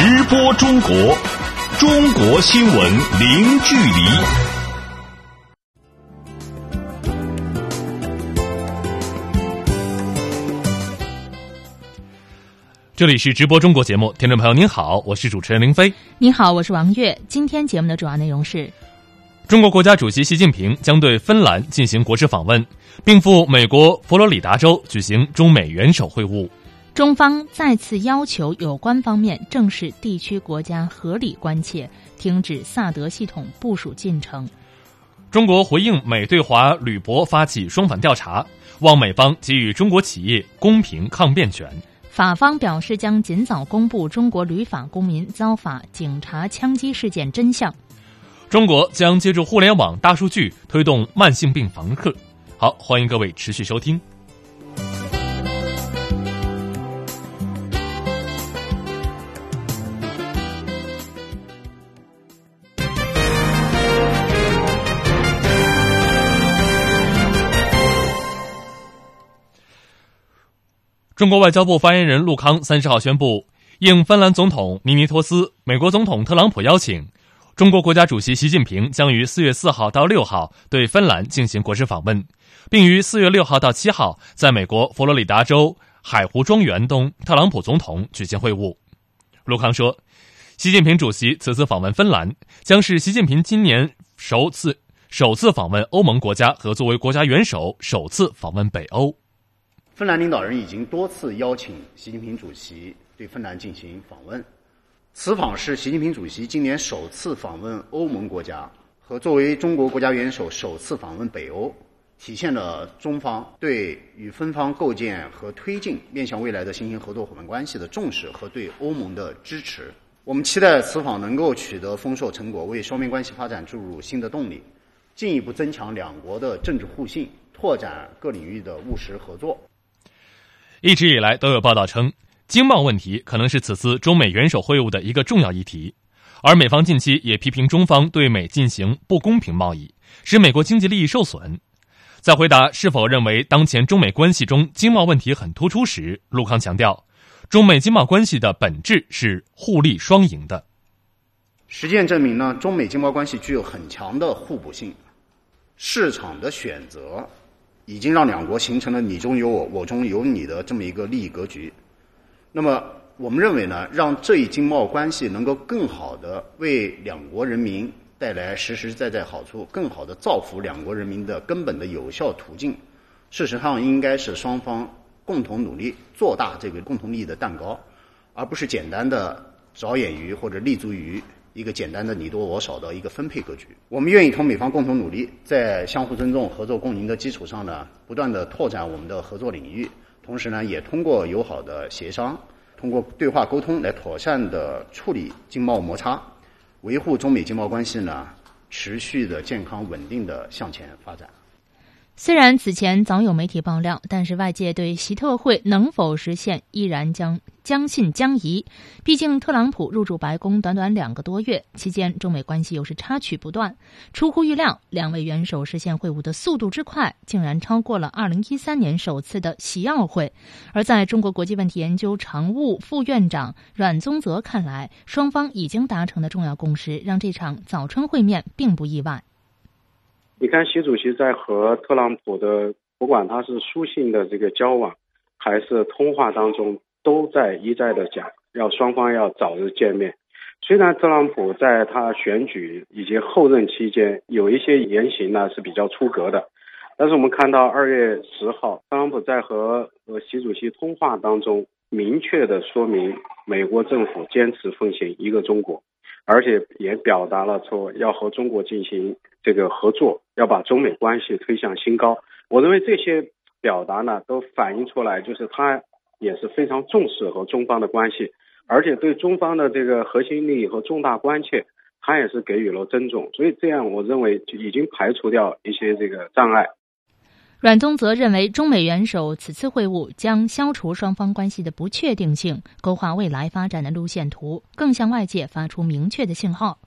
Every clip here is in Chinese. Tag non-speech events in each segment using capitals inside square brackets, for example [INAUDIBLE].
直播中国，中国新闻零距离。这里是直播中国节目，听众朋友您好，我是主持人林飞。您好，我是王悦。今天节目的主要内容是：中国国家主席习近平将对芬兰进行国事访问，并赴美国佛罗里达州举行中美元首会晤。中方再次要求有关方面正视地区国家合理关切，停止萨德系统部署进程。中国回应美对华铝箔发起双反调查，望美方给予中国企业公平抗辩权。法方表示将尽早公布中国旅法公民遭法警察枪击事件真相。中国将借助互联网大数据推动慢性病防克。好，欢迎各位持续收听。中国外交部发言人陆康三十号宣布，应芬兰总统尼尼托斯、美国总统特朗普邀请，中国国家主席习近平将于四月四号到六号对芬兰进行国事访问，并于四月六号到七号在美国佛罗里达州海湖庄园东特朗普总统举行会晤。陆康说，习近平主席此次访问芬兰，将是习近平今年首次首次访问欧盟国家和作为国家元首首次访问北欧。芬兰领导人已经多次邀请习近平主席对芬兰进行访问，此访是习近平主席今年首次访问欧盟国家和作为中国国家元首首次访问北欧，体现了中方对与芬方构建和推进面向未来的新型合作伙伴关系的重视和对欧盟的支持。我们期待此访能够取得丰硕成果，为双边关系发展注入新的动力，进一步增强两国的政治互信，拓展各领域的务实合作。一直以来都有报道称，经贸问题可能是此次中美元首会晤的一个重要议题，而美方近期也批评中方对美进行不公平贸易，使美国经济利益受损。在回答是否认为当前中美关系中经贸问题很突出时，陆康强调，中美经贸关系的本质是互利双赢的。实践证明呢，中美经贸关系具有很强的互补性，市场的选择。已经让两国形成了你中有我，我中有你的这么一个利益格局。那么，我们认为呢，让这一经贸关系能够更好的为两国人民带来实实在在好处，更好的造福两国人民的根本的有效途径，事实上应该是双方共同努力做大这个共同利益的蛋糕，而不是简单的着眼于或者立足于。一个简单的你多我少的一个分配格局，我们愿意同美方共同努力，在相互尊重、合作共赢的基础上呢，不断的拓展我们的合作领域，同时呢，也通过友好的协商，通过对话沟通来妥善的处理经贸摩擦，维护中美经贸关系呢持续的健康稳定的向前发展。虽然此前早有媒体爆料，但是外界对习特会能否实现依然将将信将疑。毕竟特朗普入驻白宫短短两个多月，期间中美关系又是插曲不断。出乎预料，两位元首实现会晤的速度之快，竟然超过了二零一三年首次的习奥会。而在中国国际问题研究常务副院长阮宗泽看来，双方已经达成的重要共识，让这场早春会面并不意外。你看，习主席在和特朗普的，不管他是书信的这个交往，还是通话当中，都在一再的讲，要双方要早日见面。虽然特朗普在他选举以及后任期间有一些言行呢是比较出格的，但是我们看到二月十号，特朗普在和和习主席通话当中，明确的说明美国政府坚持奉行一个中国。而且也表达了说要和中国进行这个合作，要把中美关系推向新高。我认为这些表达呢，都反映出来，就是他也是非常重视和中方的关系，而且对中方的这个核心利益和重大关切，他也是给予了尊重。所以这样，我认为就已经排除掉一些这个障碍。阮宗泽认为，中美元首此次会晤将消除双方关系的不确定性，勾画未来发展的路线图，更向外界发出明确的信号。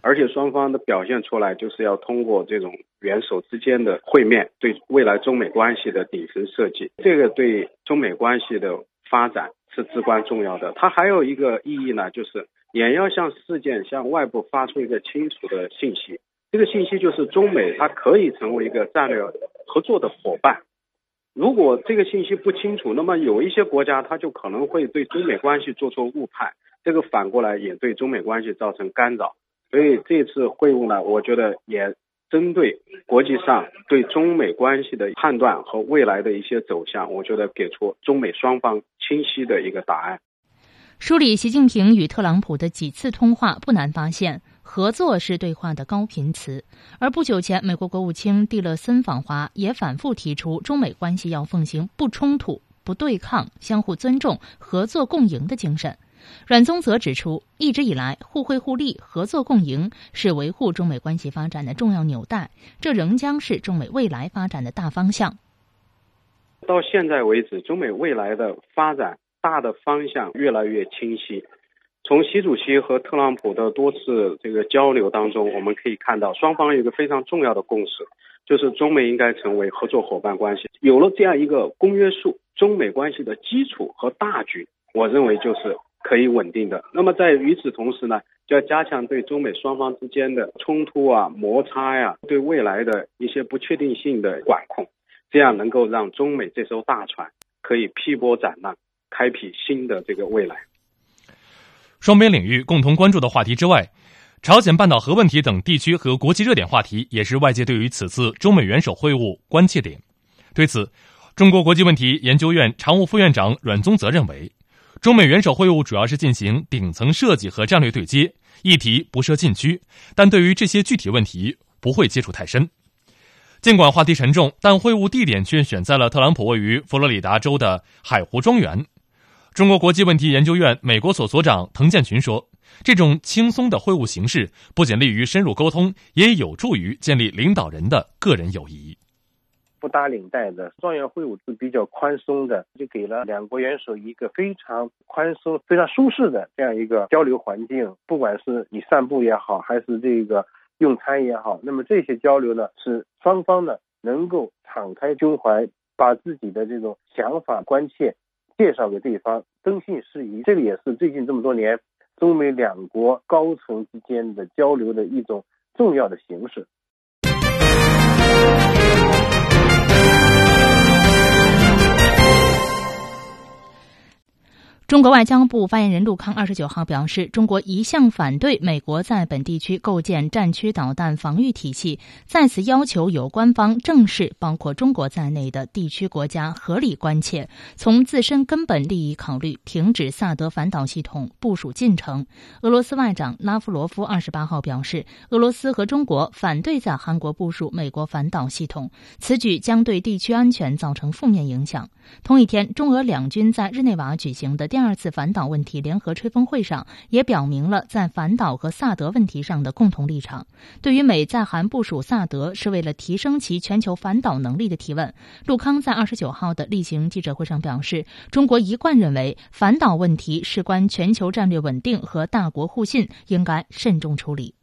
而且双方的表现出来，就是要通过这种元首之间的会面，对未来中美关系的顶层设计，这个对中美关系的发展是至关重要的。它还有一个意义呢，就是也要向世界、向外部发出一个清楚的信息。这个信息就是中美它可以成为一个战略合作的伙伴。如果这个信息不清楚，那么有一些国家它就可能会对中美关系做出误判，这个反过来也对中美关系造成干扰。所以这次会晤呢，我觉得也针对国际上对中美关系的判断和未来的一些走向，我觉得给出中美双方清晰的一个答案。梳理习近平与特朗普的几次通话，不难发现。合作是对话的高频词，而不久前，美国国务卿蒂勒森访华也反复提出，中美关系要奉行不冲突、不对抗、相互尊重、合作共赢的精神。阮宗泽指出，一直以来，互惠互利、合作共赢是维护中美关系发展的重要纽带，这仍将是中美未来发展的大方向。到现在为止，中美未来的发展大的方向越来越清晰。从习主席和特朗普的多次这个交流当中，我们可以看到双方有一个非常重要的共识，就是中美应该成为合作伙伴关系。有了这样一个公约数，中美关系的基础和大局，我认为就是可以稳定的。那么在与此同时呢，就要加强对中美双方之间的冲突啊、摩擦呀，对未来的一些不确定性的管控，这样能够让中美这艘大船可以劈波斩浪，开辟新的这个未来。双边领域共同关注的话题之外，朝鲜半岛核问题等地区和国际热点话题也是外界对于此次中美元首会晤关切点。对此，中国国际问题研究院常务副院长阮宗泽认为，中美元首会晤主要是进行顶层设计和战略对接，议题不设禁区，但对于这些具体问题不会接触太深。尽管话题沉重，但会晤地点却选在了特朗普位于佛罗里达州的海湖庄园。中国国际问题研究院美国所所长滕建群说：“这种轻松的会晤形式不仅利于深入沟通，也有助于建立领导人的个人友谊。不打领带的庄园会晤是比较宽松的，就给了两国元首一个非常宽松、非常舒适的这样一个交流环境。不管是你散步也好，还是这个用餐也好，那么这些交流呢，是双方呢能够敞开胸怀，把自己的这种想法、关切。”介绍给对方，征信事宜，这个也是最近这么多年中美两国高层之间的交流的一种重要的形式。中国外交部发言人陆康二十九号表示，中国一向反对美国在本地区构建战区导弹防御体系，再次要求有关方正视包括中国在内的地区国家合理关切，从自身根本利益考虑，停止萨德反导系统部署进程。俄罗斯外长拉夫罗夫二十八号表示，俄罗斯和中国反对在韩国部署美国反导系统，此举将对地区安全造成负面影响。同一天，中俄两军在日内瓦举行的第第二次反导问题联合吹风会上，也表明了在反导和萨德问题上的共同立场。对于美在韩部署萨德是为了提升其全球反导能力的提问，陆康在二十九号的例行记者会上表示，中国一贯认为反导问题事关全球战略稳定和大国互信，应该慎重处理。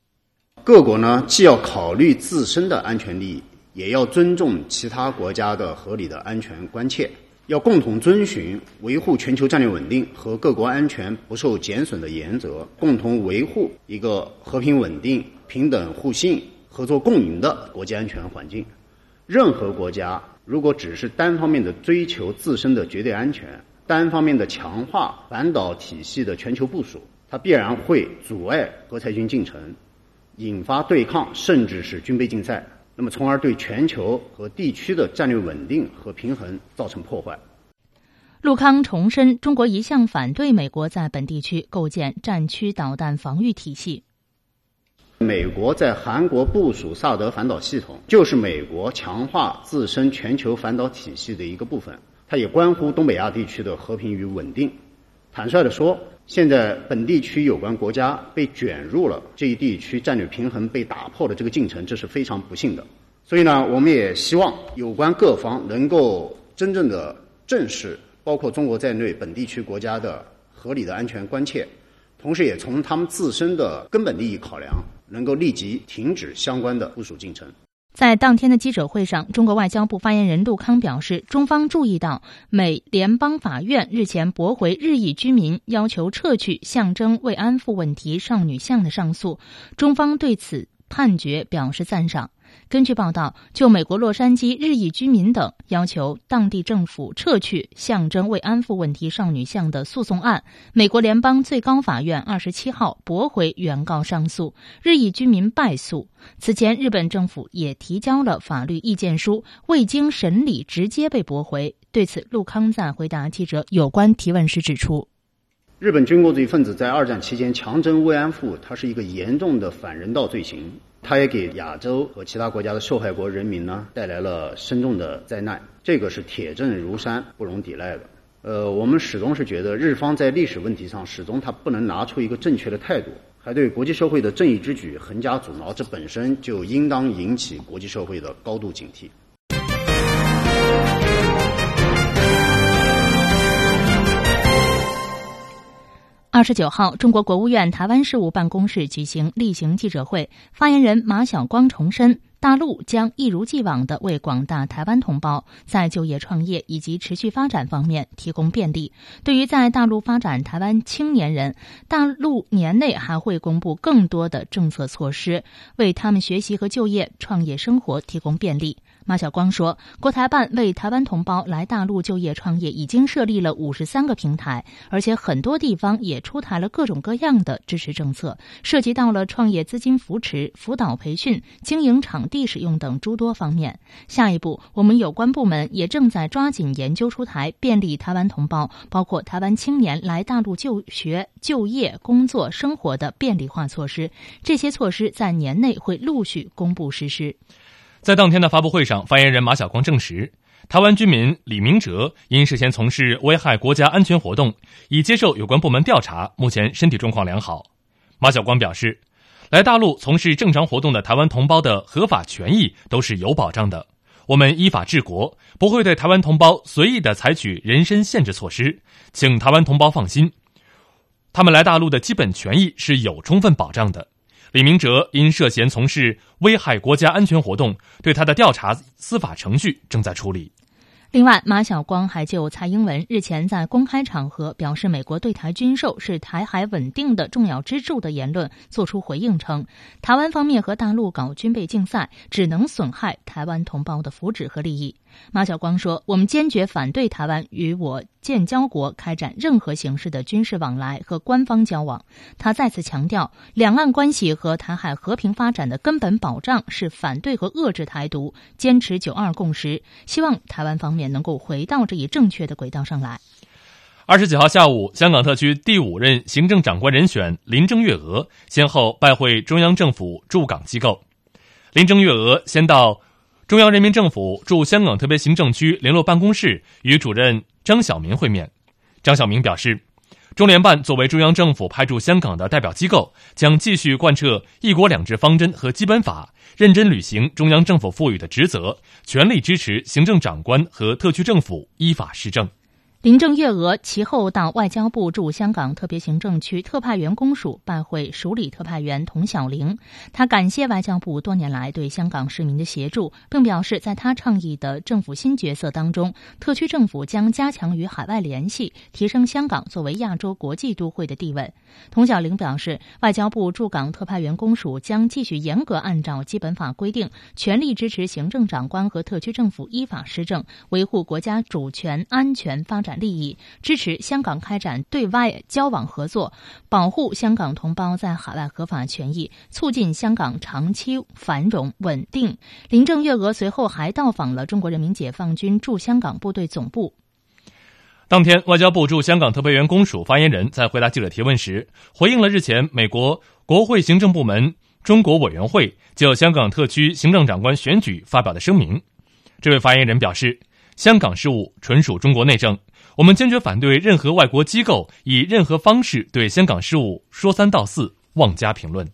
各国呢，既要考虑自身的安全利益，也要尊重其他国家的合理的安全关切。要共同遵循维护全球战略稳定和各国安全不受减损的原则，共同维护一个和平稳定、平等互信、合作共赢的国际安全环境。任何国家如果只是单方面的追求自身的绝对安全，单方面的强化反导体系的全球部署，它必然会阻碍核裁军进程，引发对抗，甚至是军备竞赛。那么，从而对全球和地区的战略稳定和平衡造成破坏。陆康重申，中国一向反对美国在本地区构建战区导弹防御体系。美国在韩国部署萨德反导系统，就是美国强化自身全球反导体系的一个部分，它也关乎东北亚地区的和平与稳定。坦率地说。现在本地区有关国家被卷入了这一地区战略平衡被打破的这个进程，这是非常不幸的。所以呢，我们也希望有关各方能够真正的正视包括中国在内本地区国家的合理的安全关切，同时也从他们自身的根本利益考量，能够立即停止相关的部署进程。在当天的记者会上，中国外交部发言人陆康表示，中方注意到美联邦法院日前驳回日裔居民要求撤去象征慰安妇问题少女像的上诉，中方对此判决表示赞赏。根据报道，就美国洛杉矶日裔居民等要求当地政府撤去象征慰安妇问题少女像的诉讼案，美国联邦最高法院二十七号驳回原告上诉，日裔居民败诉。此前，日本政府也提交了法律意见书，未经审理直接被驳回。对此，陆康在回答记者有关提问时指出：“日本军国主义分子在二战期间强征慰安妇，它是一个严重的反人道罪行。”它也给亚洲和其他国家的受害国人民呢带来了深重的灾难，这个是铁证如山，不容抵赖的。呃，我们始终是觉得日方在历史问题上始终他不能拿出一个正确的态度，还对国际社会的正义之举横加阻挠，这本身就应当引起国际社会的高度警惕。二十九号，中国国务院台湾事务办公室举行例行记者会，发言人马晓光重申，大陆将一如既往的为广大台湾同胞在就业、创业以及持续发展方面提供便利。对于在大陆发展台湾青年人，大陆年内还会公布更多的政策措施，为他们学习和就业、创业、生活提供便利。马晓光说，国台办为台湾同胞来大陆就业创业已经设立了五十三个平台，而且很多地方也出台了各种各样的支持政策，涉及到了创业资金扶持、辅导培训、经营场地使用等诸多方面。下一步，我们有关部门也正在抓紧研究出台便利台湾同胞，包括台湾青年来大陆就学、就业、工作、生活的便利化措施。这些措施在年内会陆续公布实施。在当天的发布会上，发言人马晓光证实，台湾居民李明哲因涉嫌从事危害国家安全活动，已接受有关部门调查，目前身体状况良好。马晓光表示，来大陆从事正常活动的台湾同胞的合法权益都是有保障的，我们依法治国，不会对台湾同胞随意的采取人身限制措施，请台湾同胞放心，他们来大陆的基本权益是有充分保障的。李明哲因涉嫌从事危害国家安全活动，对他的调查司法程序正在处理。另外，马晓光还就蔡英文日前在公开场合表示美国对台军售是台海稳定的重要支柱的言论作出回应，称台湾方面和大陆搞军备竞赛，只能损害台湾同胞的福祉和利益。马晓光说：“我们坚决反对台湾与我建交国开展任何形式的军事往来和官方交往。”他再次强调，两岸关系和台海和平发展的根本保障是反对和遏制台独，坚持“九二共识”，希望台湾方面能够回到这一正确的轨道上来。二十九号下午，香港特区第五任行政长官人选林郑月娥先后拜会中央政府驻港机构。林郑月娥先到。中央人民政府驻香港特别行政区联络办公室与主任张晓明会面。张晓明表示，中联办作为中央政府派驻香港的代表机构，将继续贯彻“一国两制”方针和基本法，认真履行中央政府赋予的职责，全力支持行政长官和特区政府依法施政。林郑月娥其后到外交部驻香港特别行政区特派员公署拜会署理特派员童晓玲，他感谢外交部多年来对香港市民的协助，并表示在他倡议的政府新角色当中，特区政府将加强与海外联系，提升香港作为亚洲国际都会的地位。童晓玲表示，外交部驻港特派员公署将继续严格按照基本法规定，全力支持行政长官和特区政府依法施政，维护国家主权、安全、发展。利益支持香港开展对外交往合作，保护香港同胞在海外合法权益，促进香港长期繁荣稳定。林郑月娥随后还到访了中国人民解放军驻香港部队总部。当天，外交部驻香港特派员公署发言人在回答记者提问时，回应了日前美国国会行政部门中国委员会就香港特区行政长官选举发表的声明。这位发言人表示，香港事务纯属中国内政。我们坚决反对任何外国机构以任何方式对香港事务说三道四、妄加评论。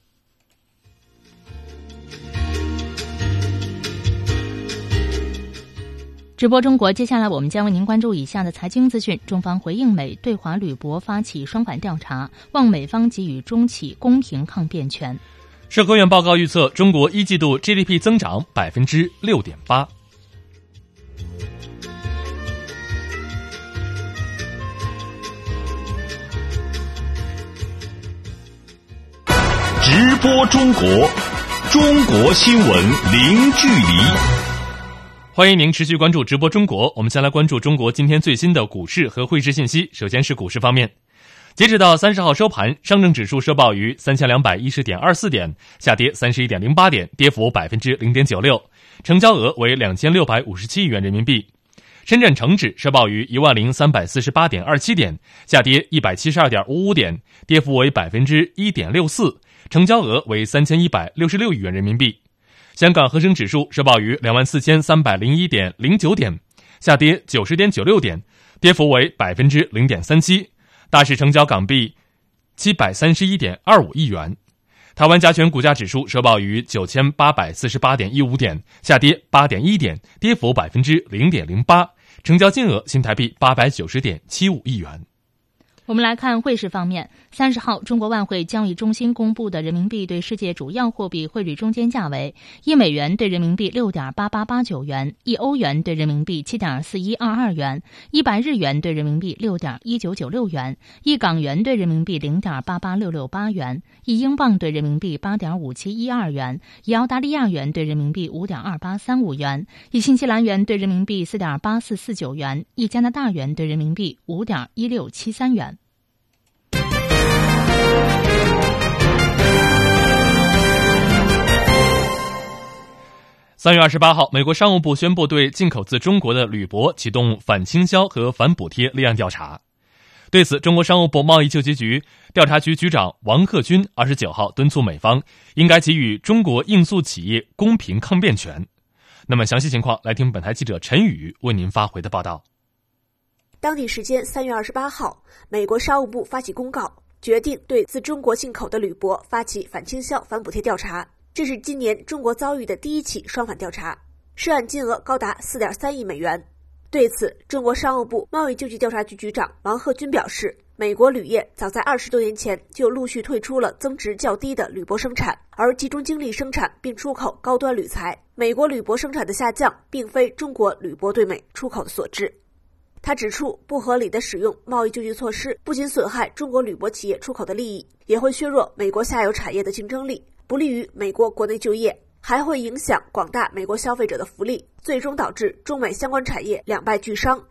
直播中国，接下来我们将为您关注以下的财经资讯：中方回应美对华铝箔发起双反调查，望美方给予中企公平抗辩权。社科院报告预测，中国一季度 GDP 增长百分之六点八。直播中国，中国新闻零距离。欢迎您持续关注直播中国。我们先来关注中国今天最新的股市和汇市信息。首先是股市方面，截止到三十号收盘，上证指数收报于三千两百一十点二四点，下跌三十一点零八点，跌幅百分之零点九六，成交额为两千六百五十七亿元人民币。深圳成指收报于一万零三百四十八点二七点，下跌一百七十二点五五点，跌幅为百分之一点六四。成交额为三千一百六十六亿元人民币。香港恒生指数收报于两万四千三百零一点零九点，下跌九十点九六点，跌幅为百分之零点三七。大市成交港币七百三十一点二五亿元。台湾加权股价指数收报于九千八百四十八点一五点，下跌八点一点，跌幅百分之零点零八。成交金额新台币八百九十点七五亿元。我们来看汇市方面，三十号，中国外汇交易中心公布的人民币对世界主要货币汇率中间价为：一美元对人民币六点八八八九元，一欧元对人民币七点四一二二元，一百日元对人民币六点一九九六元，一港元对人民币零点八八六六八元，一英镑对人民币八点五七一二元，一澳大利亚元对人民币五点二八三五元，一新西兰元对人民币四点八四四九元，一加拿大元对人民币五点一六七三元。三月二十八号，美国商务部宣布对进口自中国的铝箔启动反倾销和反补贴立案调查。对此，中国商务部贸易救济局调查局局长王克军二十九号敦促美方应该给予中国应诉企业公平抗辩权。那么，详细情况来听本台记者陈宇为您发回的报道。当地时间三月二十八号，美国商务部发起公告，决定对自中国进口的铝箔发起反倾销、反补贴调查。这是今年中国遭遇的第一起双反调查，涉案金额高达四点三亿美元。对此，中国商务部贸易救济调查局局长王贺军表示，美国铝业早在二十多年前就陆续退出了增值较低的铝箔生产，而集中精力生产并出口高端铝材。美国铝箔生产的下降，并非中国铝箔对美出口所致。他指出，不合理的使用贸易救济措施，不仅损害中国铝箔企业出口的利益，也会削弱美国下游产业的竞争力。不利于美国国内就业，还会影响广大美国消费者的福利，最终导致中美相关产业两败俱伤。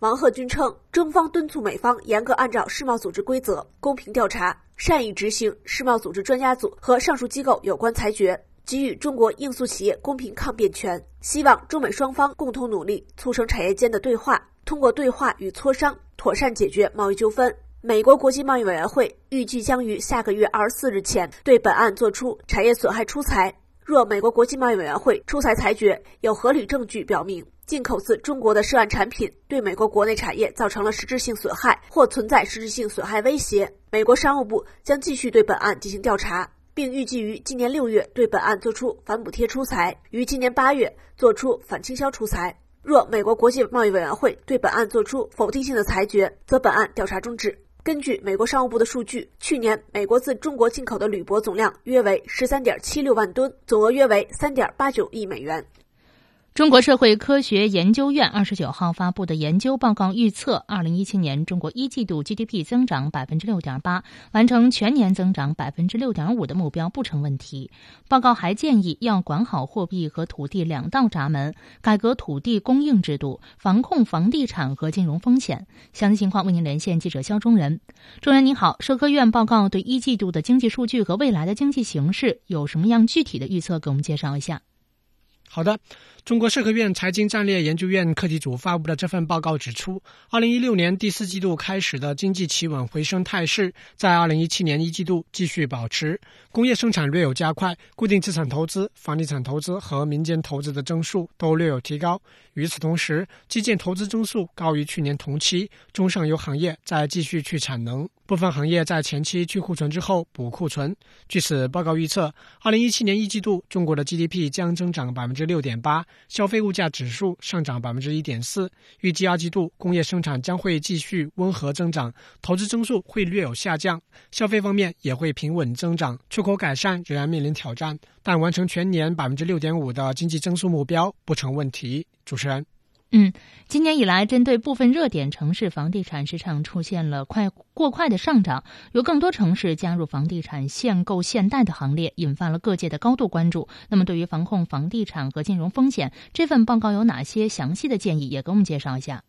王贺军称，中方敦促美方严格按照世贸组织规则公平调查，善意执行世贸组织专家组和上述机构有关裁决，给予中国应诉企业公平抗辩权。希望中美双方共同努力，促成产业间的对话，通过对话与磋商，妥善解决贸易纠纷。美国国际贸易委员会预计将于下个月二十四日前对本案作出产业损害出裁。若美国国际贸易委员会出裁裁决有合理证据表明进口自中国的涉案产品对美国国内产业造成了实质性损害或存在实质性损害威胁，美国商务部将继续对本案进行调查，并预计于今年六月对本案作出反补贴出裁，于今年八月作出反倾销出裁。若美国国际贸易委员会对本案作出否定性的裁决，则本案调查终止。根据美国商务部的数据，去年美国自中国进口的铝箔总量约为十三点七六万吨，总额约为三点八九亿美元。中国社会科学研究院二十九号发布的研究报告预测，二零一七年中国一季度 GDP 增长百分之六点八，完成全年增长百分之六点五的目标不成问题。报告还建议要管好货币和土地两道闸门，改革土地供应制度，防控房地产和金融风险。详细情况为您连线记者肖中仁。中仁您好，社科院报告对一季度的经济数据和未来的经济形势有什么样具体的预测？给我们介绍一下。好的。中国社科院财经战略研究院课题组发布的这份报告指出，二零一六年第四季度开始的经济企稳回升态势，在二零一七年一季度继续保持，工业生产略有加快，固定资产投资、房地产投资和民间投资的增速都略有提高。与此同时，基建投资增速高于去年同期，中上游行业在继续去产能，部分行业在前期去库存之后补库存。据此报告预测，二零一七年一季度中国的 GDP 将增长百分之六点八。消费物价指数上涨百分之一点四。预计二季度工业生产将会继续温和增长，投资增速会略有下降，消费方面也会平稳增长，出口改善仍然面临挑战，但完成全年百分之六点五的经济增速目标不成问题。主持人。嗯，今年以来，针对部分热点城市房地产市场出现了快过快的上涨，有更多城市加入房地产限购限贷的行列，引发了各界的高度关注。那么，对于防控房地产和金融风险，这份报告有哪些详细的建议？也给我们介绍一下。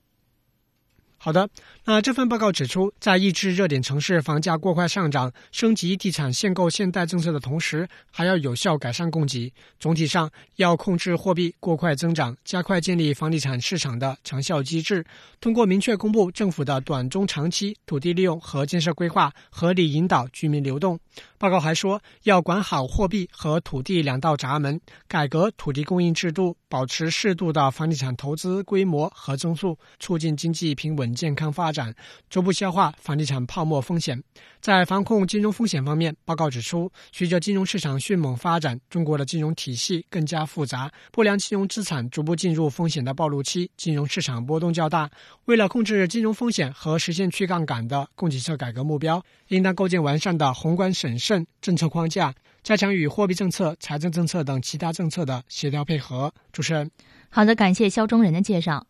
好的，那这份报告指出，在抑制热点城市房价过快上涨、升级地产限购限贷政策的同时，还要有效改善供给。总体上，要控制货币过快增长，加快建立房地产市场的长效机制。通过明确公布政府的短中长期土地利用和建设规划，合理引导居民流动。报告还说，要管好货币和土地两道闸门，改革土地供应制度，保持适度的房地产投资规模和增速，促进经济平稳。健康发展，逐步消化房地产泡沫风险。在防控金融风险方面，报告指出，随着金融市场迅猛发展，中国的金融体系更加复杂，不良金融资产逐步进入风险的暴露期，金融市场波动较大。为了控制金融风险和实现去杠杆的供给侧改革目标，应当构建完善的宏观审慎政策框架，加强与货币政策、财政政策等其他政策的协调配合。主持人，好的，感谢肖中仁的介绍。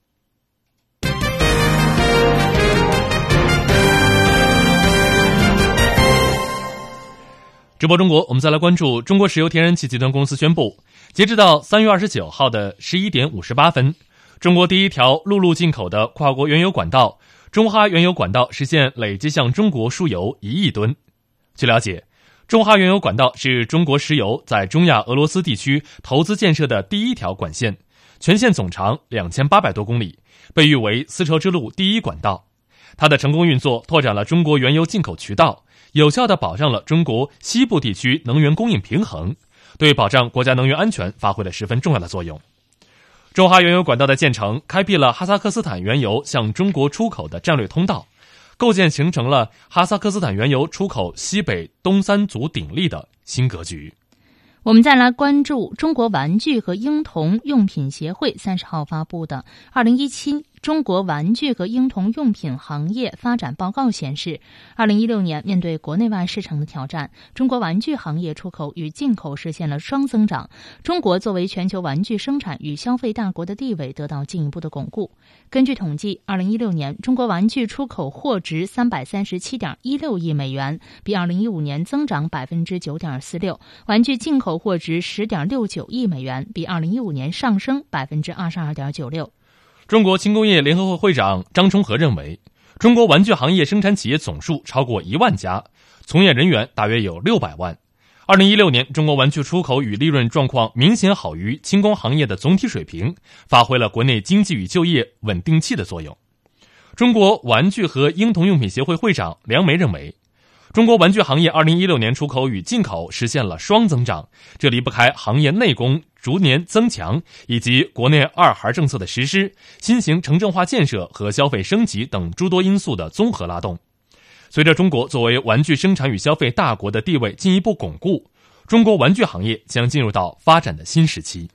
直播中国，我们再来关注中国石油天然气集团公司宣布，截止到三月二十九号的十一点五十八分，中国第一条陆路进口的跨国原油管道中哈原油管道实现累计向中国输油一亿吨。据了解，中哈原油管道是中国石油在中亚俄罗斯地区投资建设的第一条管线，全线总长两千八百多公里，被誉为丝绸之路第一管道。它的成功运作，拓展了中国原油进口渠道。有效地保障了中国西部地区能源供应平衡，对保障国家能源安全发挥了十分重要的作用。中哈原油管道的建成，开辟了哈萨克斯坦原油向中国出口的战略通道，构建形成了哈萨克斯坦原油出口西北东三足鼎立的新格局。我们再来关注中国玩具和婴童用品协会三十号发布的《二零一七中国玩具和婴童用品行业发展报告》显示，二零一六年面对国内外市场的挑战，中国玩具行业出口与进口实现了双增长。中国作为全球玩具生产与消费大国的地位得到进一步的巩固。根据统计，二零一六年中国玩具出口货值三百三十七点一六亿美元，比二零一五年增长百分之九点四六；玩具进口货值十点六九亿美元，比二零一五年上升百分之二十二点九六。中国轻工业联合会会长张冲和认为，中国玩具行业生产企业总数超过一万家，从业人员大约有六百万。二零一六年，中国玩具出口与利润状况明显好于轻工行业的总体水平，发挥了国内经济与就业稳定器的作用。中国玩具和婴童用品协会会长梁梅认为。中国玩具行业二零一六年出口与进口实现了双增长，这离不开行业内功逐年增强，以及国内二孩政策的实施、新型城镇化建设和消费升级等诸多因素的综合拉动。随着中国作为玩具生产与消费大国的地位进一步巩固，中国玩具行业将进入到发展的新时期。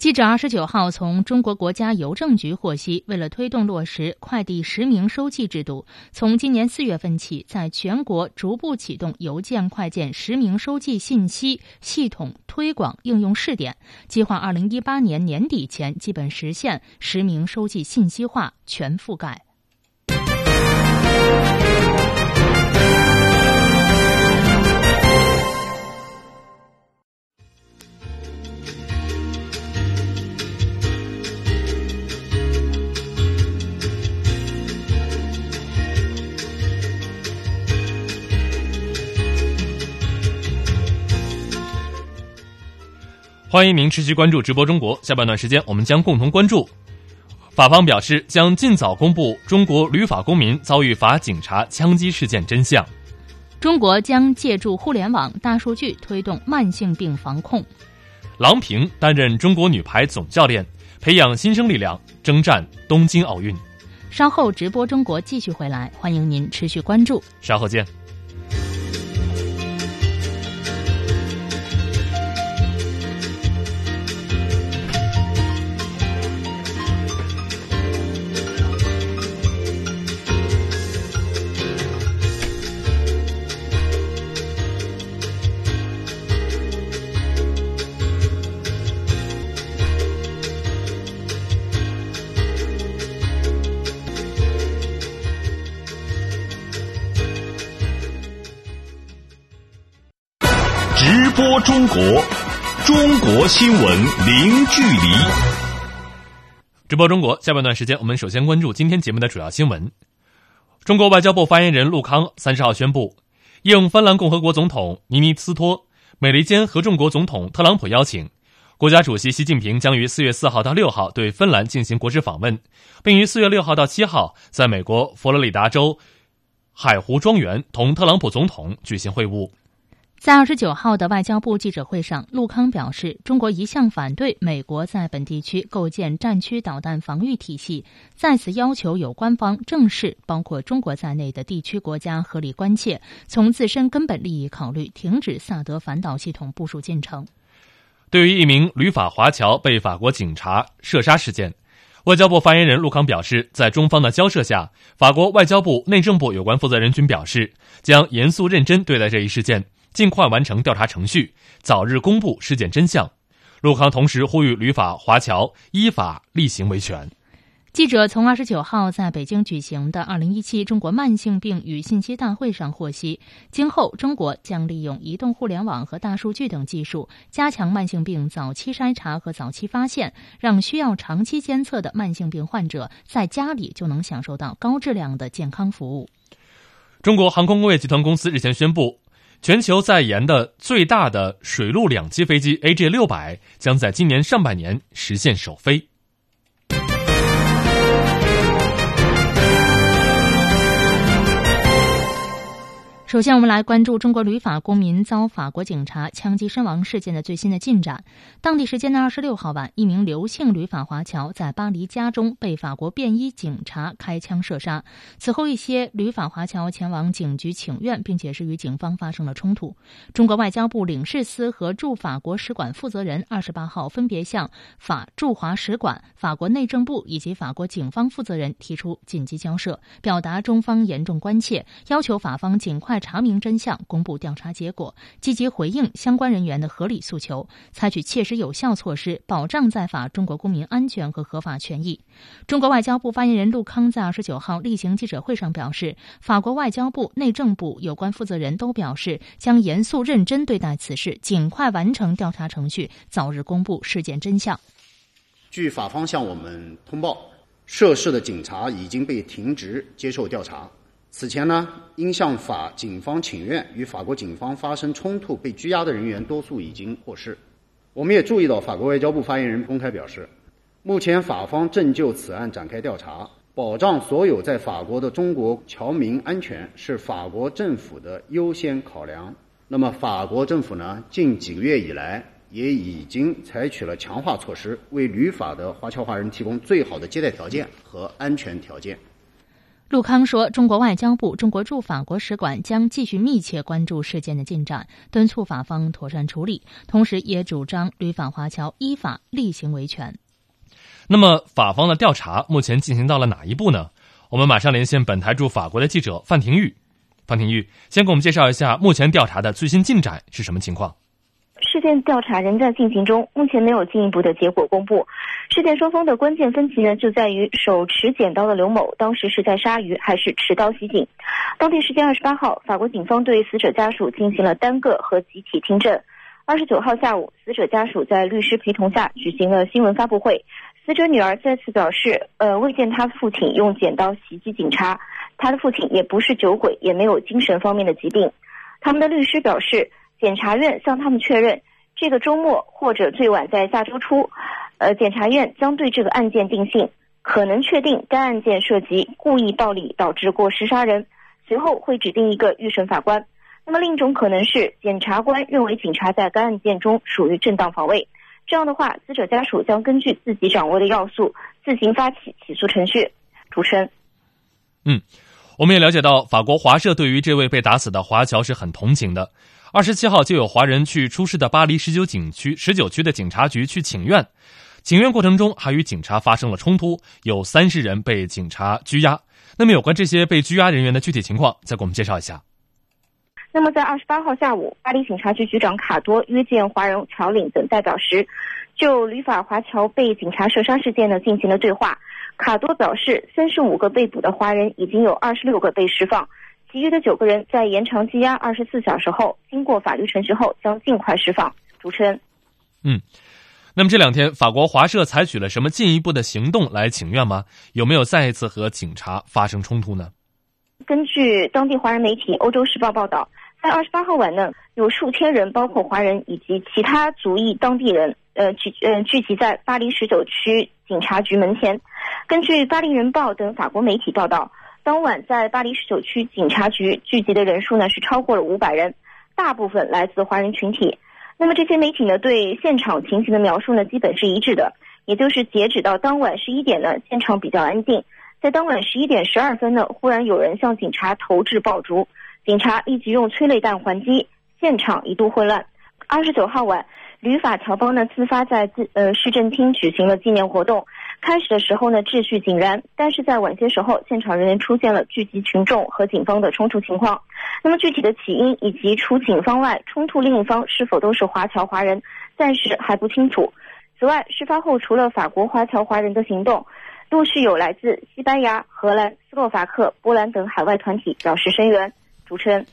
记者二十九号从中国国家邮政局获悉，为了推动落实快递实名收寄制度，从今年四月份起，在全国逐步启动邮件快件实名收寄信息系统推广应用试点，计划二零一八年年底前基本实现实名收寄信息化全覆盖。欢迎您持续关注直播中国。下半段时间，我们将共同关注。法方表示将尽早公布中国旅法公民遭遇法警察枪击事件真相。中国将借助互联网、大数据推动慢性病防控。郎平担任中国女排总教练，培养新生力量，征战东京奥运。稍后直播中国继续回来，欢迎您持续关注。稍后见。中国，中国新闻零距离。直播中国下半段时间，我们首先关注今天节目的主要新闻。中国外交部发言人陆康三十号宣布，应芬兰共和国总统尼尼斯托、美利坚合众国总统特朗普邀请，国家主席习近平将于四月四号到六号对芬兰进行国事访问，并于四月六号到七号在美国佛罗里达州海湖庄园同特朗普总统举行会晤。在二十九号的外交部记者会上，陆康表示，中国一向反对美国在本地区构建战区导弹防御体系，再次要求有关方正视包括中国在内的地区国家合理关切，从自身根本利益考虑，停止萨德反导系统部署进程。对于一名旅法华侨被法国警察射杀事件，外交部发言人陆康表示，在中方的交涉下，法国外交部、内政部有关负责人均表示，将严肃认真对待这一事件。尽快完成调查程序，早日公布事件真相。陆康同时呼吁旅法华侨依法厉行维权。记者从二十九号在北京举行的二零一七中国慢性病与信息大会上获悉，今后中国将利用移动互联网和大数据等技术，加强慢性病早期筛查和早期发现，让需要长期监测的慢性病患者在家里就能享受到高质量的健康服务。中国航空工业集团公司日前宣布。全球在研的最大的水陆两栖飞机 AJ 六百将在今年上半年实现首飞。首先，我们来关注中国旅法公民遭法国警察枪击身亡事件的最新的进展。当地时间的二十六号晚，一名刘姓旅法华侨在巴黎家中被法国便衣警察开枪射杀。此后，一些旅法华侨前往警局请愿，并且是与警方发生了冲突。中国外交部领事司和驻法国使馆负责人二十八号分别向法驻华使馆、法国内政部以及法国警方负责人提出紧急交涉，表达中方严重关切，要求法方尽快。查明真相，公布调查结果，积极回应相关人员的合理诉求，采取切实有效措施，保障在法中国公民安全和合法权益。中国外交部发言人陆康在二十九号例行记者会上表示，法国外交部、内政部有关负责人都表示，将严肃认真对待此事，尽快完成调查程序，早日公布事件真相。据法方向我们通报，涉事的警察已经被停职接受调查。此前呢，因向法警方请愿，与法国警方发生冲突被拘押的人员多数已经获释。我们也注意到，法国外交部发言人公开表示，目前法方正就此案展开调查，保障所有在法国的中国侨民安全是法国政府的优先考量。那么，法国政府呢，近几个月以来也已经采取了强化措施，为旅法的华侨华人提供最好的接待条件和安全条件。陆康说：“中国外交部、中国驻法国使馆将继续密切关注事件的进展，敦促法方妥善处理，同时也主张旅法华侨依法例行维权。”那么，法方的调查目前进行到了哪一步呢？我们马上连线本台驻法国的记者范廷玉。范廷玉，先给我们介绍一下目前调查的最新进展是什么情况？事件调查仍在进行中，目前没有进一步的结果公布。事件双方的关键分歧呢，就在于手持剪刀的刘某当时是在杀鱼还是持刀袭警。当地时间二十八号，法国警方对死者家属进行了单个和集体听证。二十九号下午，死者家属在律师陪同下举行了新闻发布会。死者女儿再次表示，呃，未见他父亲用剪刀袭击警察，他的父亲也不是酒鬼，也没有精神方面的疾病。他们的律师表示。检察院向他们确认，这个周末或者最晚在下周初，呃，检察院将对这个案件定性，可能确定该案件涉及故意暴力导致过失杀人，随后会指定一个预审法官。那么另一种可能是，检察官认为警察在该案件中属于正当防卫，这样的话，死者家属将根据自己掌握的要素自行发起起诉程序。主持人，嗯，我们也了解到，法国华社对于这位被打死的华侨是很同情的。二十七号就有华人去出事的巴黎十九景区十九区的警察局去请愿，请愿过程中还与警察发生了冲突，有三十人被警察拘押。那么有关这些被拘押人员的具体情况，再给我们介绍一下。那么在二十八号下午，巴黎警察局局长卡多约见华人侨领等代表时，就旅法华侨被警察射杀事件呢进行了对话。卡多表示，三十五个被捕的华人已经有二十六个被释放。其余的九个人在延长羁押二十四小时后，经过法律程序后将尽快释放。主持人，嗯，那么这两天法国华社采取了什么进一步的行动来请愿吗？有没有再一次和警察发生冲突呢？根据当地华人媒体《欧洲时报》报道，在二十八号晚呢，有数千人，包括华人以及其他族裔当地人，呃聚呃聚集在巴黎十九区警察局门前。根据《巴黎人报》等法国媒体报道。当晚在巴黎十九区警察局聚集的人数呢是超过了五百人，大部分来自华人群体。那么这些媒体呢对现场情形的描述呢基本是一致的，也就是截止到当晚十一点呢，现场比较安静。在当晚十一点十二分呢，忽然有人向警察投掷爆竹，警察立即用催泪弹还击，现场一度混乱。二十九号晚，旅法侨胞呢自发在自呃市政厅举行了纪念活动。开始的时候呢，秩序井然，但是在晚些时候，现场仍然出现了聚集群众和警方的冲突情况。那么具体的起因以及除警方外，冲突另一方是否都是华侨华人，暂时还不清楚。此外，事发后除了法国华侨华人的行动，陆续有来自西班牙、荷兰、斯洛伐克、波兰等海外团体表示声援。主持人，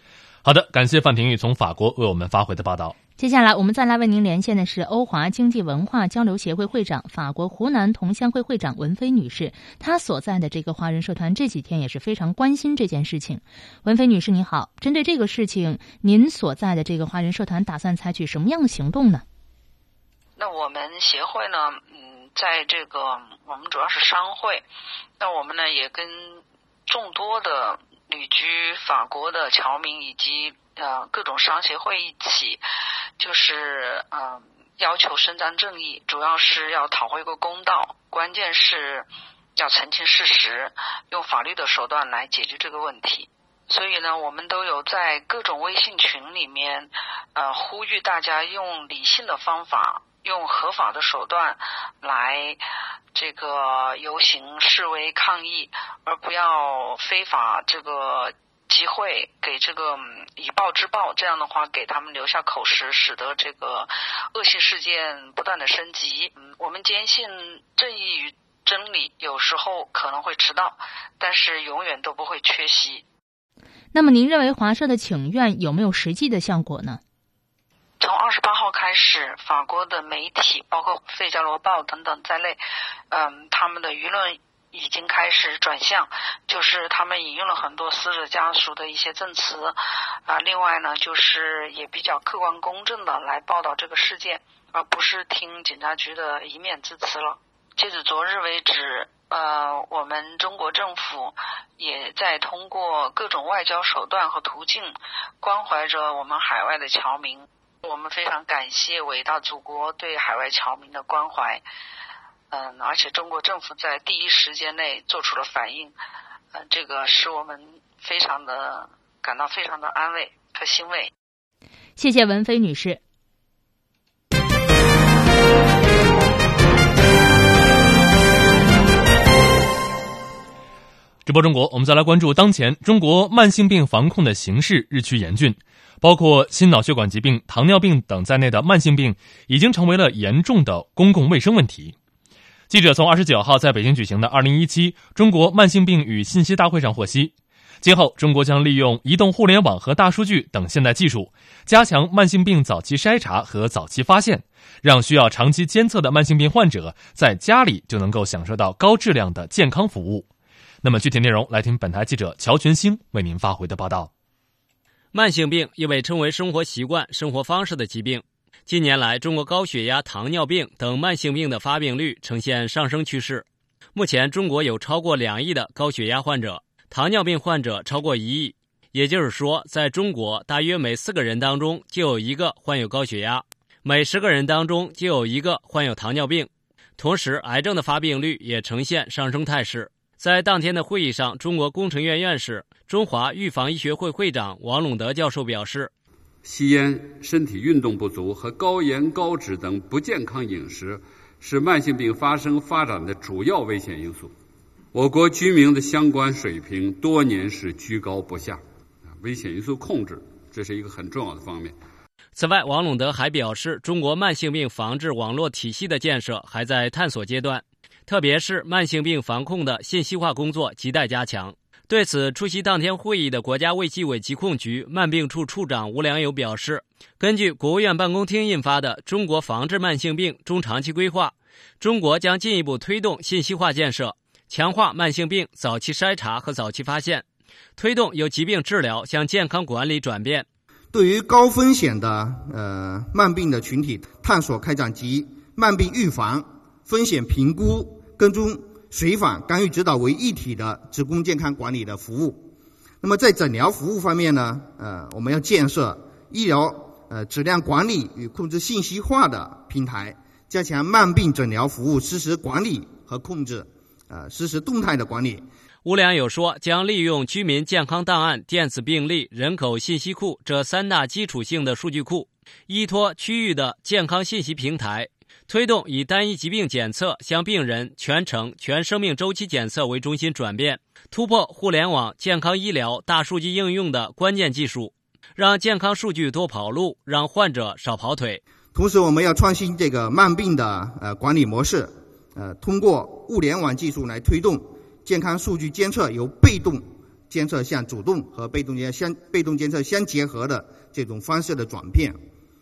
好的，感谢范廷玉从法国为我们发回的报道。接下来，我们再来为您连线的是欧华经济文化交流协会会长、法国湖南同乡会会长文飞女士。她所在的这个华人社团这几天也是非常关心这件事情。文飞女士，你好，针对这个事情，您所在的这个华人社团打算采取什么样的行动呢？那我们协会呢，嗯，在这个我们主要是商会，那我们呢也跟众多的旅居法国的侨民以及呃各种商协会一起。就是嗯，要求伸张正义，主要是要讨回一个公道，关键是要澄清事实，用法律的手段来解决这个问题。所以呢，我们都有在各种微信群里面，呃，呼吁大家用理性的方法，用合法的手段来这个游行示威抗议，而不要非法这个。机会给这个以暴制暴，这样的话给他们留下口实，使得这个恶性事件不断的升级。嗯，我们坚信正义与真理有时候可能会迟到，但是永远都不会缺席。那么，您认为华社的请愿有没有实际的效果呢？从二十八号开始，法国的媒体，包括《费加罗报》等等在内，嗯，他们的舆论。已经开始转向，就是他们引用了很多死者家属的一些证词，啊，另外呢，就是也比较客观公正的来报道这个事件，而不是听警察局的一面之词了。截止昨日为止，呃，我们中国政府也在通过各种外交手段和途径关怀着我们海外的侨民。我们非常感谢伟大祖国对海外侨民的关怀。嗯，而且中国政府在第一时间内做出了反应，嗯，这个使我们非常的感到非常的安慰和欣慰。谢谢文飞女士。直播中国，我们再来关注当前中国慢性病防控的形势日趋严峻，包括心脑血管疾病、糖尿病等在内的慢性病已经成为了严重的公共卫生问题。记者从二十九号在北京举行的二零一七中国慢性病与信息大会上获悉，今后中国将利用移动互联网和大数据等现代技术，加强慢性病早期筛查和早期发现，让需要长期监测的慢性病患者在家里就能够享受到高质量的健康服务。那么具体内容，来听本台记者乔全兴为您发回的报道。慢性病又被称为生活习惯、生活方式的疾病。近年来，中国高血压、糖尿病等慢性病的发病率呈现上升趋势。目前，中国有超过两亿的高血压患者，糖尿病患者超过一亿。也就是说，在中国，大约每四个人当中就有一个患有高血压，每十个人当中就有一个患有糖尿病。同时，癌症的发病率也呈现上升态势。在当天的会议上，中国工程院院士、中华预防医学会会长王陇德教授表示。吸烟、身体运动不足和高盐、高脂等不健康饮食是慢性病发生发展的主要危险因素。我国居民的相关水平多年是居高不下，危险因素控制这是一个很重要的方面。此外，王陇德还表示，中国慢性病防治网络体系的建设还在探索阶段，特别是慢性病防控的信息化工作亟待加强。对此，出席当天会议的国家卫计委疾控局慢病处处长吴良友表示，根据国务院办公厅印发的《中国防治慢性病中长期规划》，中国将进一步推动信息化建设，强化慢性病早期筛查和早期发现，推动由疾病治疗向健康管理转变。对于高风险的呃慢病的群体，探索开展及慢病预防、风险评估、跟踪。随访干预指导为一体的职工健康管理的服务。那么在诊疗服务方面呢，呃，我们要建设医疗呃质量管理与控制信息化的平台，加强慢病诊疗服务实时管理和控制，呃，实时动态的管理。吴良友说，将利用居民健康档案、电子病历、人口信息库这三大基础性的数据库，依托区域的健康信息平台。推动以单一疾病检测向病人全程全生命周期检测为中心转变，突破互联网健康医疗大数据应用的关键技术，让健康数据多跑路，让患者少跑腿。同时，我们要创新这个慢病的呃管理模式，呃，通过物联网技术来推动健康数据监测由被动监测向主动和被动监相被动监测相结合的这种方式的转变。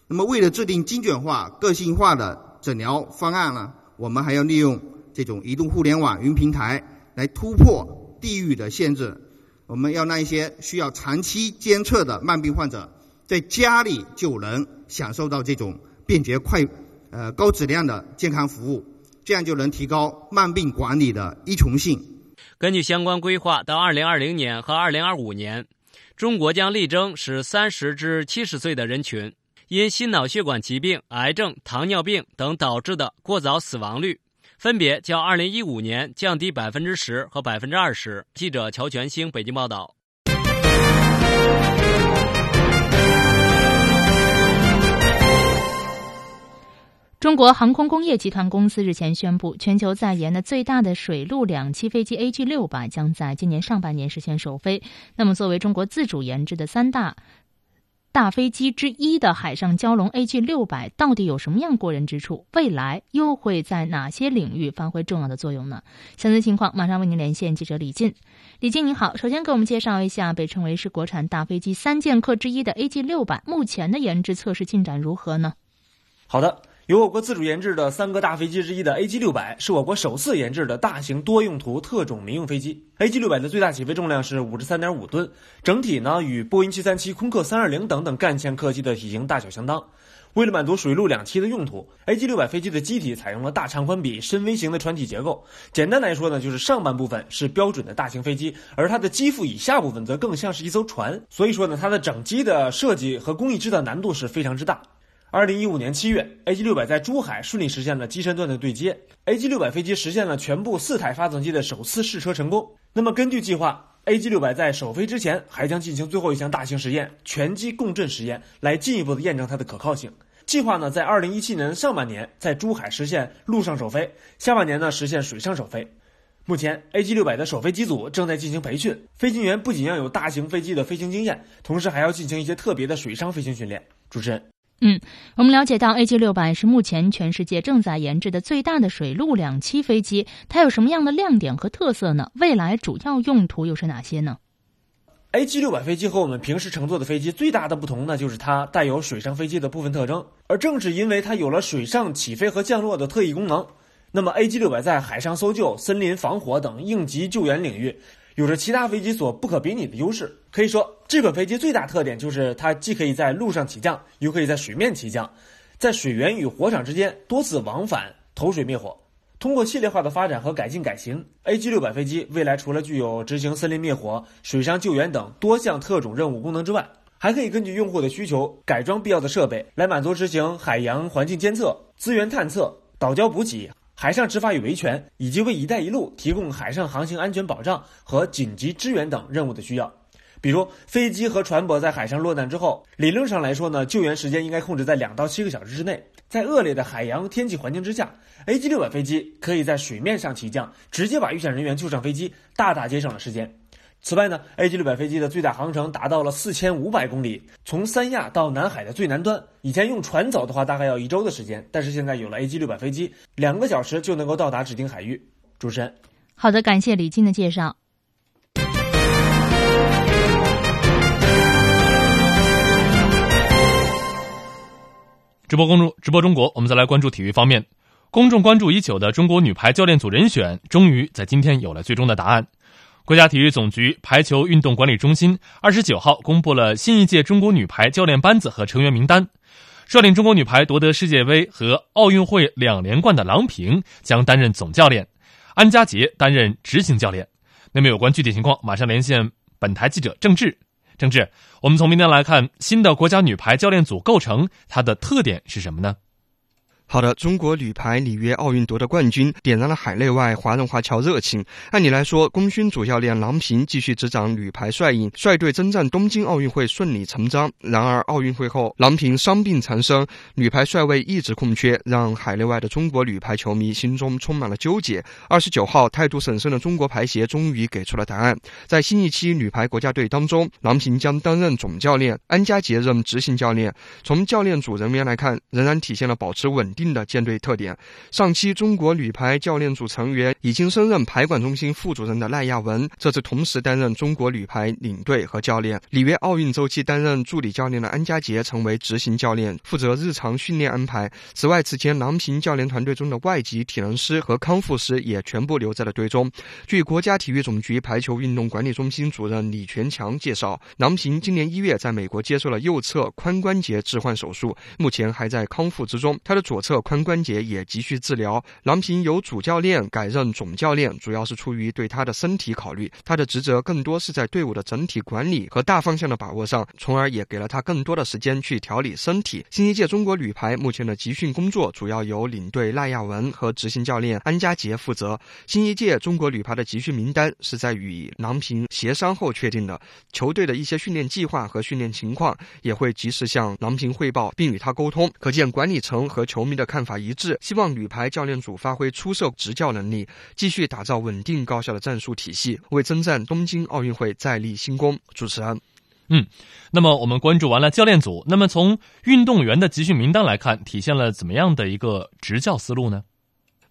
那么，为了制定精准化、个性化的。诊疗方案呢？我们还要利用这种移动互联网云平台来突破地域的限制。我们要让一些需要长期监测的慢病患者在家里就能享受到这种便捷、快、呃高质量的健康服务，这样就能提高慢病管理的依从性。根据相关规划，到二零二零年和二零二五年，中国将力争使三十至七十岁的人群。因心脑血管疾病、癌症、糖尿病等导致的过早死亡率，分别较2015年降低百分之十和百分之二十。记者乔全兴北京报道。中国航空工业集团公司日前宣布，全球在研的最大的水陆两栖飞机 AG 六百将在今年上半年实现首飞。那么，作为中国自主研制的三大。大飞机之一的海上蛟龙 AG 六百到底有什么样过人之处？未来又会在哪些领域发挥重要的作用呢？详细情况马上为您连线记者李进。李进你好，首先给我们介绍一下被称为是国产大飞机三剑客之一的 AG 六百目前的研制测试进展如何呢？好的。由我国自主研制的三个大飞机之一的 AG 六百，是我国首次研制的大型多用途特种民用飞机。AG 六百的最大起飞重量是五十三点五吨，整体呢与波音七三七、空客三二零等等干线客机的体型大小相当。为了满足水陆两栖的用途，AG 六百飞机的机体采用了大长宽比深 V 型的船体结构。简单来说呢，就是上半部分是标准的大型飞机，而它的机腹以下部分则更像是一艘船。所以说呢，它的整机的设计和工艺制造难度是非常之大。二零一五年七月，AG 六百在珠海顺利实现了机身段的对接，AG 六百飞机实现了全部四台发动机的首次试车成功。那么根据计划，AG 六百在首飞之前还将进行最后一项大型实验——全机共振实验，来进一步的验证它的可靠性。计划呢，在二零一七年上半年在珠海实现陆上首飞，下半年呢实现水上首飞。目前，AG 六百的首飞机组正在进行培训，飞行员不仅要有大型飞机的飞行经验，同时还要进行一些特别的水上飞行训练。主持人。嗯，我们了解到，AG 六百是目前全世界正在研制的最大的水陆两栖飞机。它有什么样的亮点和特色呢？未来主要用途又是哪些呢？AG 六百飞机和我们平时乘坐的飞机最大的不同呢，就是它带有水上飞机的部分特征。而正是因为它有了水上起飞和降落的特异功能，那么 AG 六百在海上搜救、森林防火等应急救援领域。有着其他飞机所不可比拟的优势。可以说，这款飞机最大特点就是它既可以在陆上起降，又可以在水面起降，在水源与火场之间多次往返投水灭火。通过系列化的发展和改进改型，AG 六百飞机未来除了具有执行森林灭火、水上救援等多项特种任务功能之外，还可以根据用户的需求改装必要的设备，来满足执行海洋环境监测、资源探测、岛礁补给。海上执法与维权，以及为“一带一路”提供海上航行安全保障和紧急支援等任务的需要。比如，飞机和船舶在海上落难之后，理论上来说呢，救援时间应该控制在两到七个小时之内。在恶劣的海洋天气环境之下，AG 六百飞机可以在水面上起降，直接把遇险人员救上飞机，大大节省了时间。此外呢 ag 六百飞机的最大航程达到了四千五百公里从三亚到南海的最南端。以前用船走的话大概要一周的时间但是现在有了 ag 六百飞机两个小时就能够到达指定海域。主持人。好的感谢李静的介绍。直播公众直播中国我们再来关注体育方面。公众关注已久的中国女排教练组人选终于在今天有了最终的答案。国家体育总局排球运动管理中心二十九号公布了新一届中国女排教练班子和成员名单。率领中国女排夺得世界杯和奥运会两连冠的郎平将担任总教练，安家杰担任执行教练。那么有关具体情况，马上连线本台记者郑智。郑智，我们从明天来看新的国家女排教练组构成，它的特点是什么呢？好的，中国女排里约奥运夺得冠军，点燃了海内外华人华侨热情。按理来说，功勋主教练郎平继续执掌女排帅印，率队征战东京奥运会顺理成章。然而，奥运会后，郎平伤病缠身，女排帅位一直空缺，让海内外的中国女排球迷心中充满了纠结。二十九号，态度审慎的中国排协终于给出了答案：在新一期女排国家队当中，郎平将担任总教练，安家杰任执行教练。从教练组人员来看，仍然体现了保持稳。定的舰队特点。上期中国女排教练组成员已经升任排管中心副主任的赖亚文，这次同时担任中国女排领队和教练。里约奥运周期担任助理教练的安家杰成为执行教练，负责日常训练安排。此外，此前郎平教练团队中的外籍体能师和康复师也全部留在了队中。据国家体育总局排球运动管理中心主任李全强介绍，郎平今年一月在美国接受了右侧髋关节置换手术，目前还在康复之中。他的左侧髋关节也急需治疗。郎平由主教练改任总教练，主要是出于对他的身体考虑。他的职责更多是在队伍的整体管理和大方向的把握上，从而也给了他更多的时间去调理身体。新一届中国女排目前的集训工作主要由领队赖亚文和执行教练安家杰负责。新一届中国女排的集训名单是在与郎平协商后确定的，球队的一些训练计划和训练情况也会及时向郎平汇报，并与他沟通。可见管理层和球迷的看法。一致，希望女排教练组发挥出色执教能力，继续打造稳定高效的战术体系，为征战东京奥运会再立新功。主持人，嗯，那么我们关注完了教练组，那么从运动员的集训名单来看，体现了怎么样的一个执教思路呢？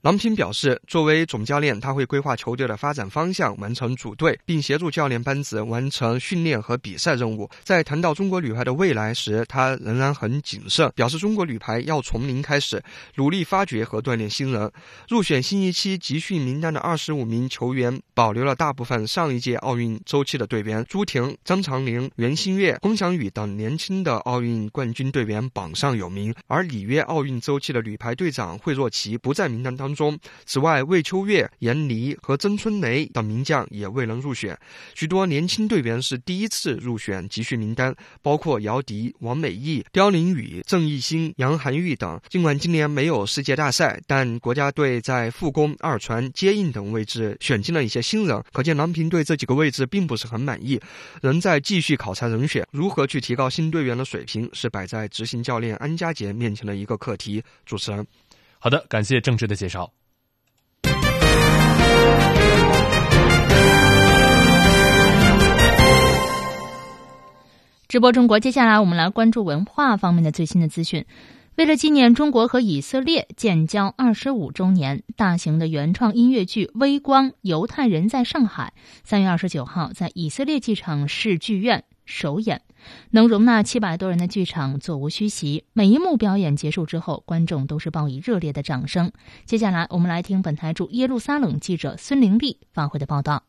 郎平表示，作为总教练，他会规划球队的发展方向，完成组队，并协助教练班子完成训练和比赛任务。在谈到中国女排的未来时，他仍然很谨慎，表示中国女排要从零开始，努力发掘和锻炼新人。入选新一期集训名单的二十五名球员，保留了大部分上一届奥运周期的队员，朱婷、张常宁、袁心玥、龚翔宇等年轻的奥运冠军队员榜上有名。而里约奥运周期的女排队长惠若琪不在名单当中。中，此外，魏秋月、闫妮和曾春蕾等名将也未能入选。许多年轻队员是第一次入选集训名单，包括姚迪、王美义、刁琳宇、郑艺兴、杨涵玉等。尽管今年没有世界大赛，但国家队在副攻、二传、接应等位置选进了一些新人，可见郎平对这几个位置并不是很满意，仍在继续考察人选。如何去提高新队员的水平，是摆在执行教练安家杰面前的一个课题。主持人。好的，感谢郑智的介绍。直播中国，接下来我们来关注文化方面的最新的资讯。为了纪念中国和以色列建交二十五周年，大型的原创音乐剧《微光：犹太人在上海》三月二十九号在以色列机场市剧院首演。能容纳七百多人的剧场座无虚席，每一幕表演结束之后，观众都是报以热烈的掌声。接下来，我们来听本台驻耶路撒冷记者孙玲丽发回的报道。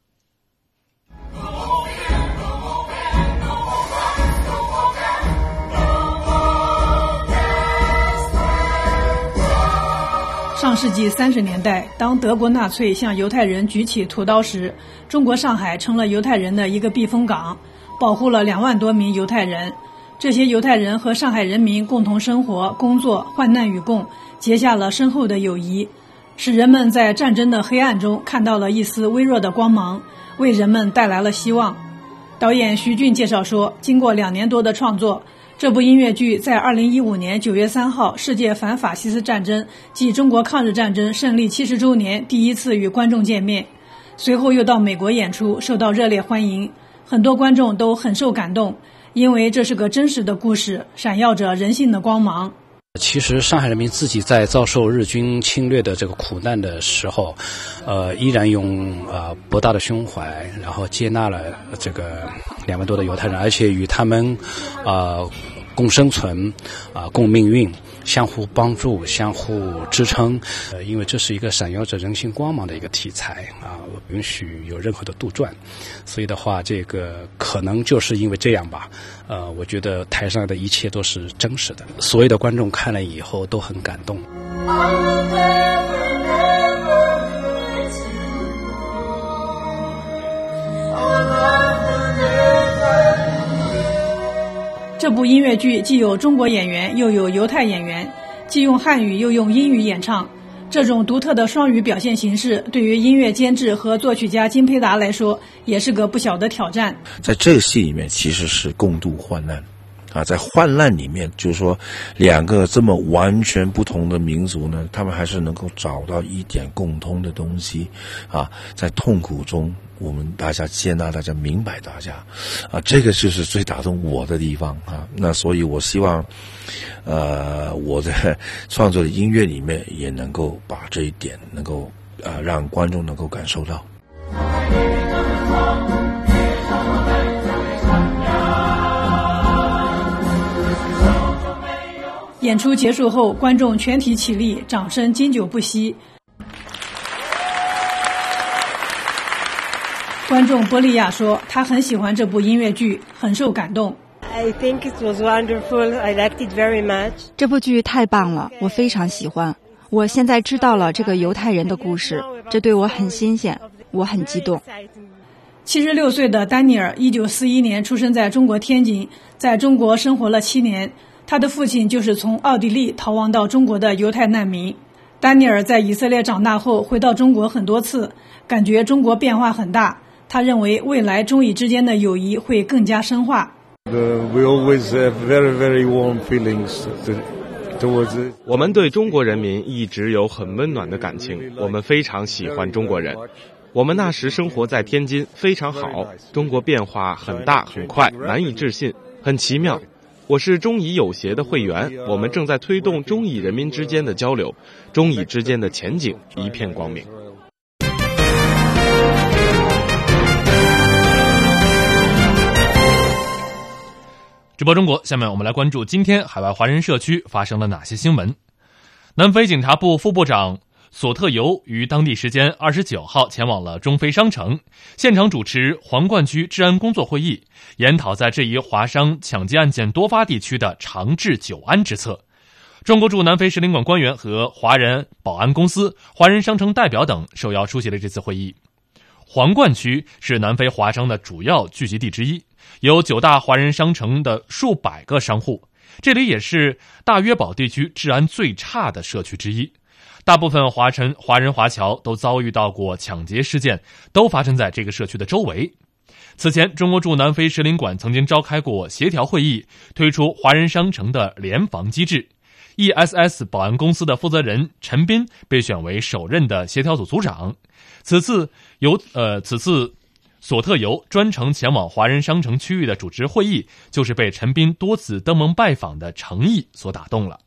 上世纪三十年代，当德国纳粹向犹太人举起屠刀时，中国上海成了犹太人的一个避风港。保护了两万多名犹太人，这些犹太人和上海人民共同生活、工作、患难与共，结下了深厚的友谊，使人们在战争的黑暗中看到了一丝微弱的光芒，为人们带来了希望。导演徐俊介绍说，经过两年多的创作，这部音乐剧在2015年9月3号世界反法西斯战争暨中国抗日战争胜利70周年第一次与观众见面，随后又到美国演出，受到热烈欢迎。很多观众都很受感动，因为这是个真实的故事，闪耀着人性的光芒。其实，上海人民自己在遭受日军侵略的这个苦难的时候，呃，依然用呃博大的胸怀，然后接纳了这个两万多的犹太人，而且与他们，呃，共生存，啊，共命运，相互帮助，相互支撑。呃，因为这是一个闪耀着人性光芒的一个题材啊，我允许有任何的杜撰。所以的话，这个可能就是因为这样吧。呃，我觉得台上的一切都是真实的，所有的观众看了以后都很感动。这部音乐剧既有中国演员，又有犹太演员，既用汉语又用英语演唱。这种独特的双语表现形式，对于音乐监制和作曲家金培达来说，也是个不小的挑战。在这戏里面，其实是共度患难。啊，在患难里面，就是说，两个这么完全不同的民族呢，他们还是能够找到一点共通的东西。啊，在痛苦中，我们大家接纳，大家明白大家，啊，这个就是最打动我的地方啊。那所以，我希望，呃，我在 [LAUGHS] 创作的音乐里面也能够把这一点能够啊，让观众能够感受到。演出结束后，观众全体起立，掌声经久不息。观众波利亚说：“他很喜欢这部音乐剧，很受感动。” I think it was wonderful. I liked it very much. 这部剧太棒了，我非常喜欢。我现在知道了这个犹太人的故事，这对我很新鲜，我很激动。七十六岁的丹尼尔，一九四一年出生在中国天津，在中国生活了七年。他的父亲就是从奥地利逃亡到中国的犹太难民。丹尼尔在以色列长大后，回到中国很多次，感觉中国变化很大。他认为未来中以之间的友谊会更加深化。我们对中国人民一直有很温暖的感情，我们非常喜欢中国人。我们那时生活在天津，非常好。中国变化很大很快，难以置信，很奇妙。我是中以友协的会员，我们正在推动中以人民之间的交流，中以之间的前景一片光明。直播中国，下面我们来关注今天海外华人社区发生了哪些新闻。南非警察部副部长。索特尤于当地时间二十九号前往了中非商城，现场主持皇冠区治安工作会议，研讨在这一华商抢劫案件多发地区的长治久安之策。中国驻南非使领馆官员和华人保安公司、华人商城代表等受邀出席了这次会议。皇冠区是南非华商的主要聚集地之一，有九大华人商城的数百个商户，这里也是大约堡地区治安最差的社区之一。大部分华城华人华侨都遭遇到过抢劫事件，都发生在这个社区的周围。此前，中国驻南非使领馆曾经召开过协调会议，推出华人商城的联防机制。E.S.S 保安公司的负责人陈斌被选为首任的协调组组长。此次由呃，此次索特游专程前往华人商城区域的主持会议，就是被陈斌多次登门拜访的诚意所打动了。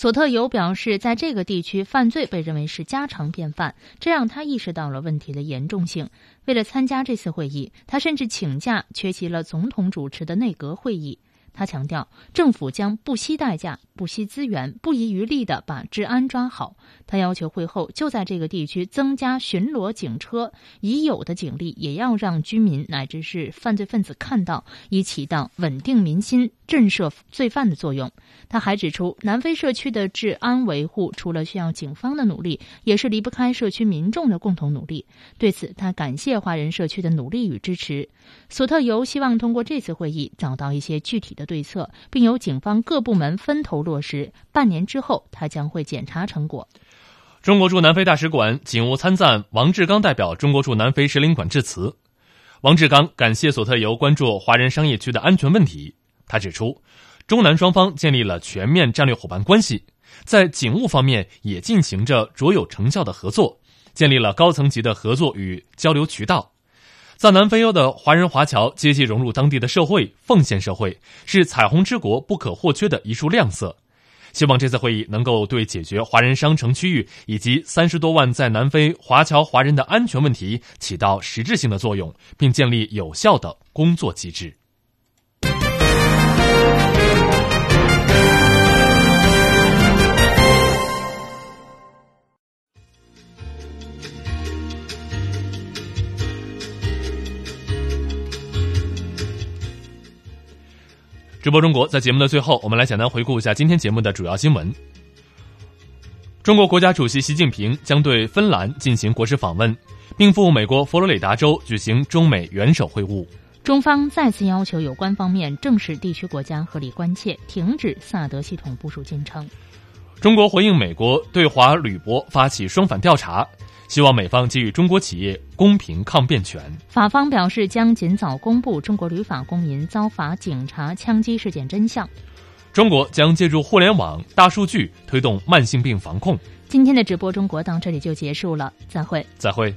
索特尤表示，在这个地区，犯罪被认为是家常便饭，这让他意识到了问题的严重性。为了参加这次会议，他甚至请假缺席了总统主持的内阁会议。他强调，政府将不惜代价、不惜资源、不遗余力地把治安抓好。他要求会后就在这个地区增加巡逻警车，已有的警力也要让居民乃至是犯罪分子看到，以起到稳定民心、震慑罪犯的作用。他还指出，南非社区的治安维护除了需要警方的努力，也是离不开社区民众的共同努力。对此，他感谢华人社区的努力与支持。索特尤希望通过这次会议找到一些具体的对策，并由警方各部门分头落实。半年之后，他将会检查成果。中国驻南非大使馆警务参赞王志刚代表中国驻南非使领馆致辞。王志刚感谢索特尤关注华人商业区的安全问题。他指出，中南双方建立了全面战略伙伴关系，在警务方面也进行着卓有成效的合作，建立了高层级的合作与交流渠道。在南非欧的华人华侨积极融入当地的社会，奉献社会，是彩虹之国不可或缺的一束亮色。希望这次会议能够对解决华人商城区域以及三十多万在南非华侨华人的安全问题起到实质性的作用，并建立有效的工作机制。直播中国，在节目的最后，我们来简单回顾一下今天节目的主要新闻。中国国家主席习近平将对芬兰进行国事访问，并赴美国佛罗里达州举行中美元首会晤。中方再次要求有关方面正视地区国家合理关切，停止萨德系统部署进程。中国回应美国对华铝箔发起双反调查。希望美方给予中国企业公平抗辩权。法方表示将尽早公布中国旅法公民遭法警察枪击事件真相。中国将借助互联网、大数据推动慢性病防控。今天的直播中国到这里就结束了，再会。再会。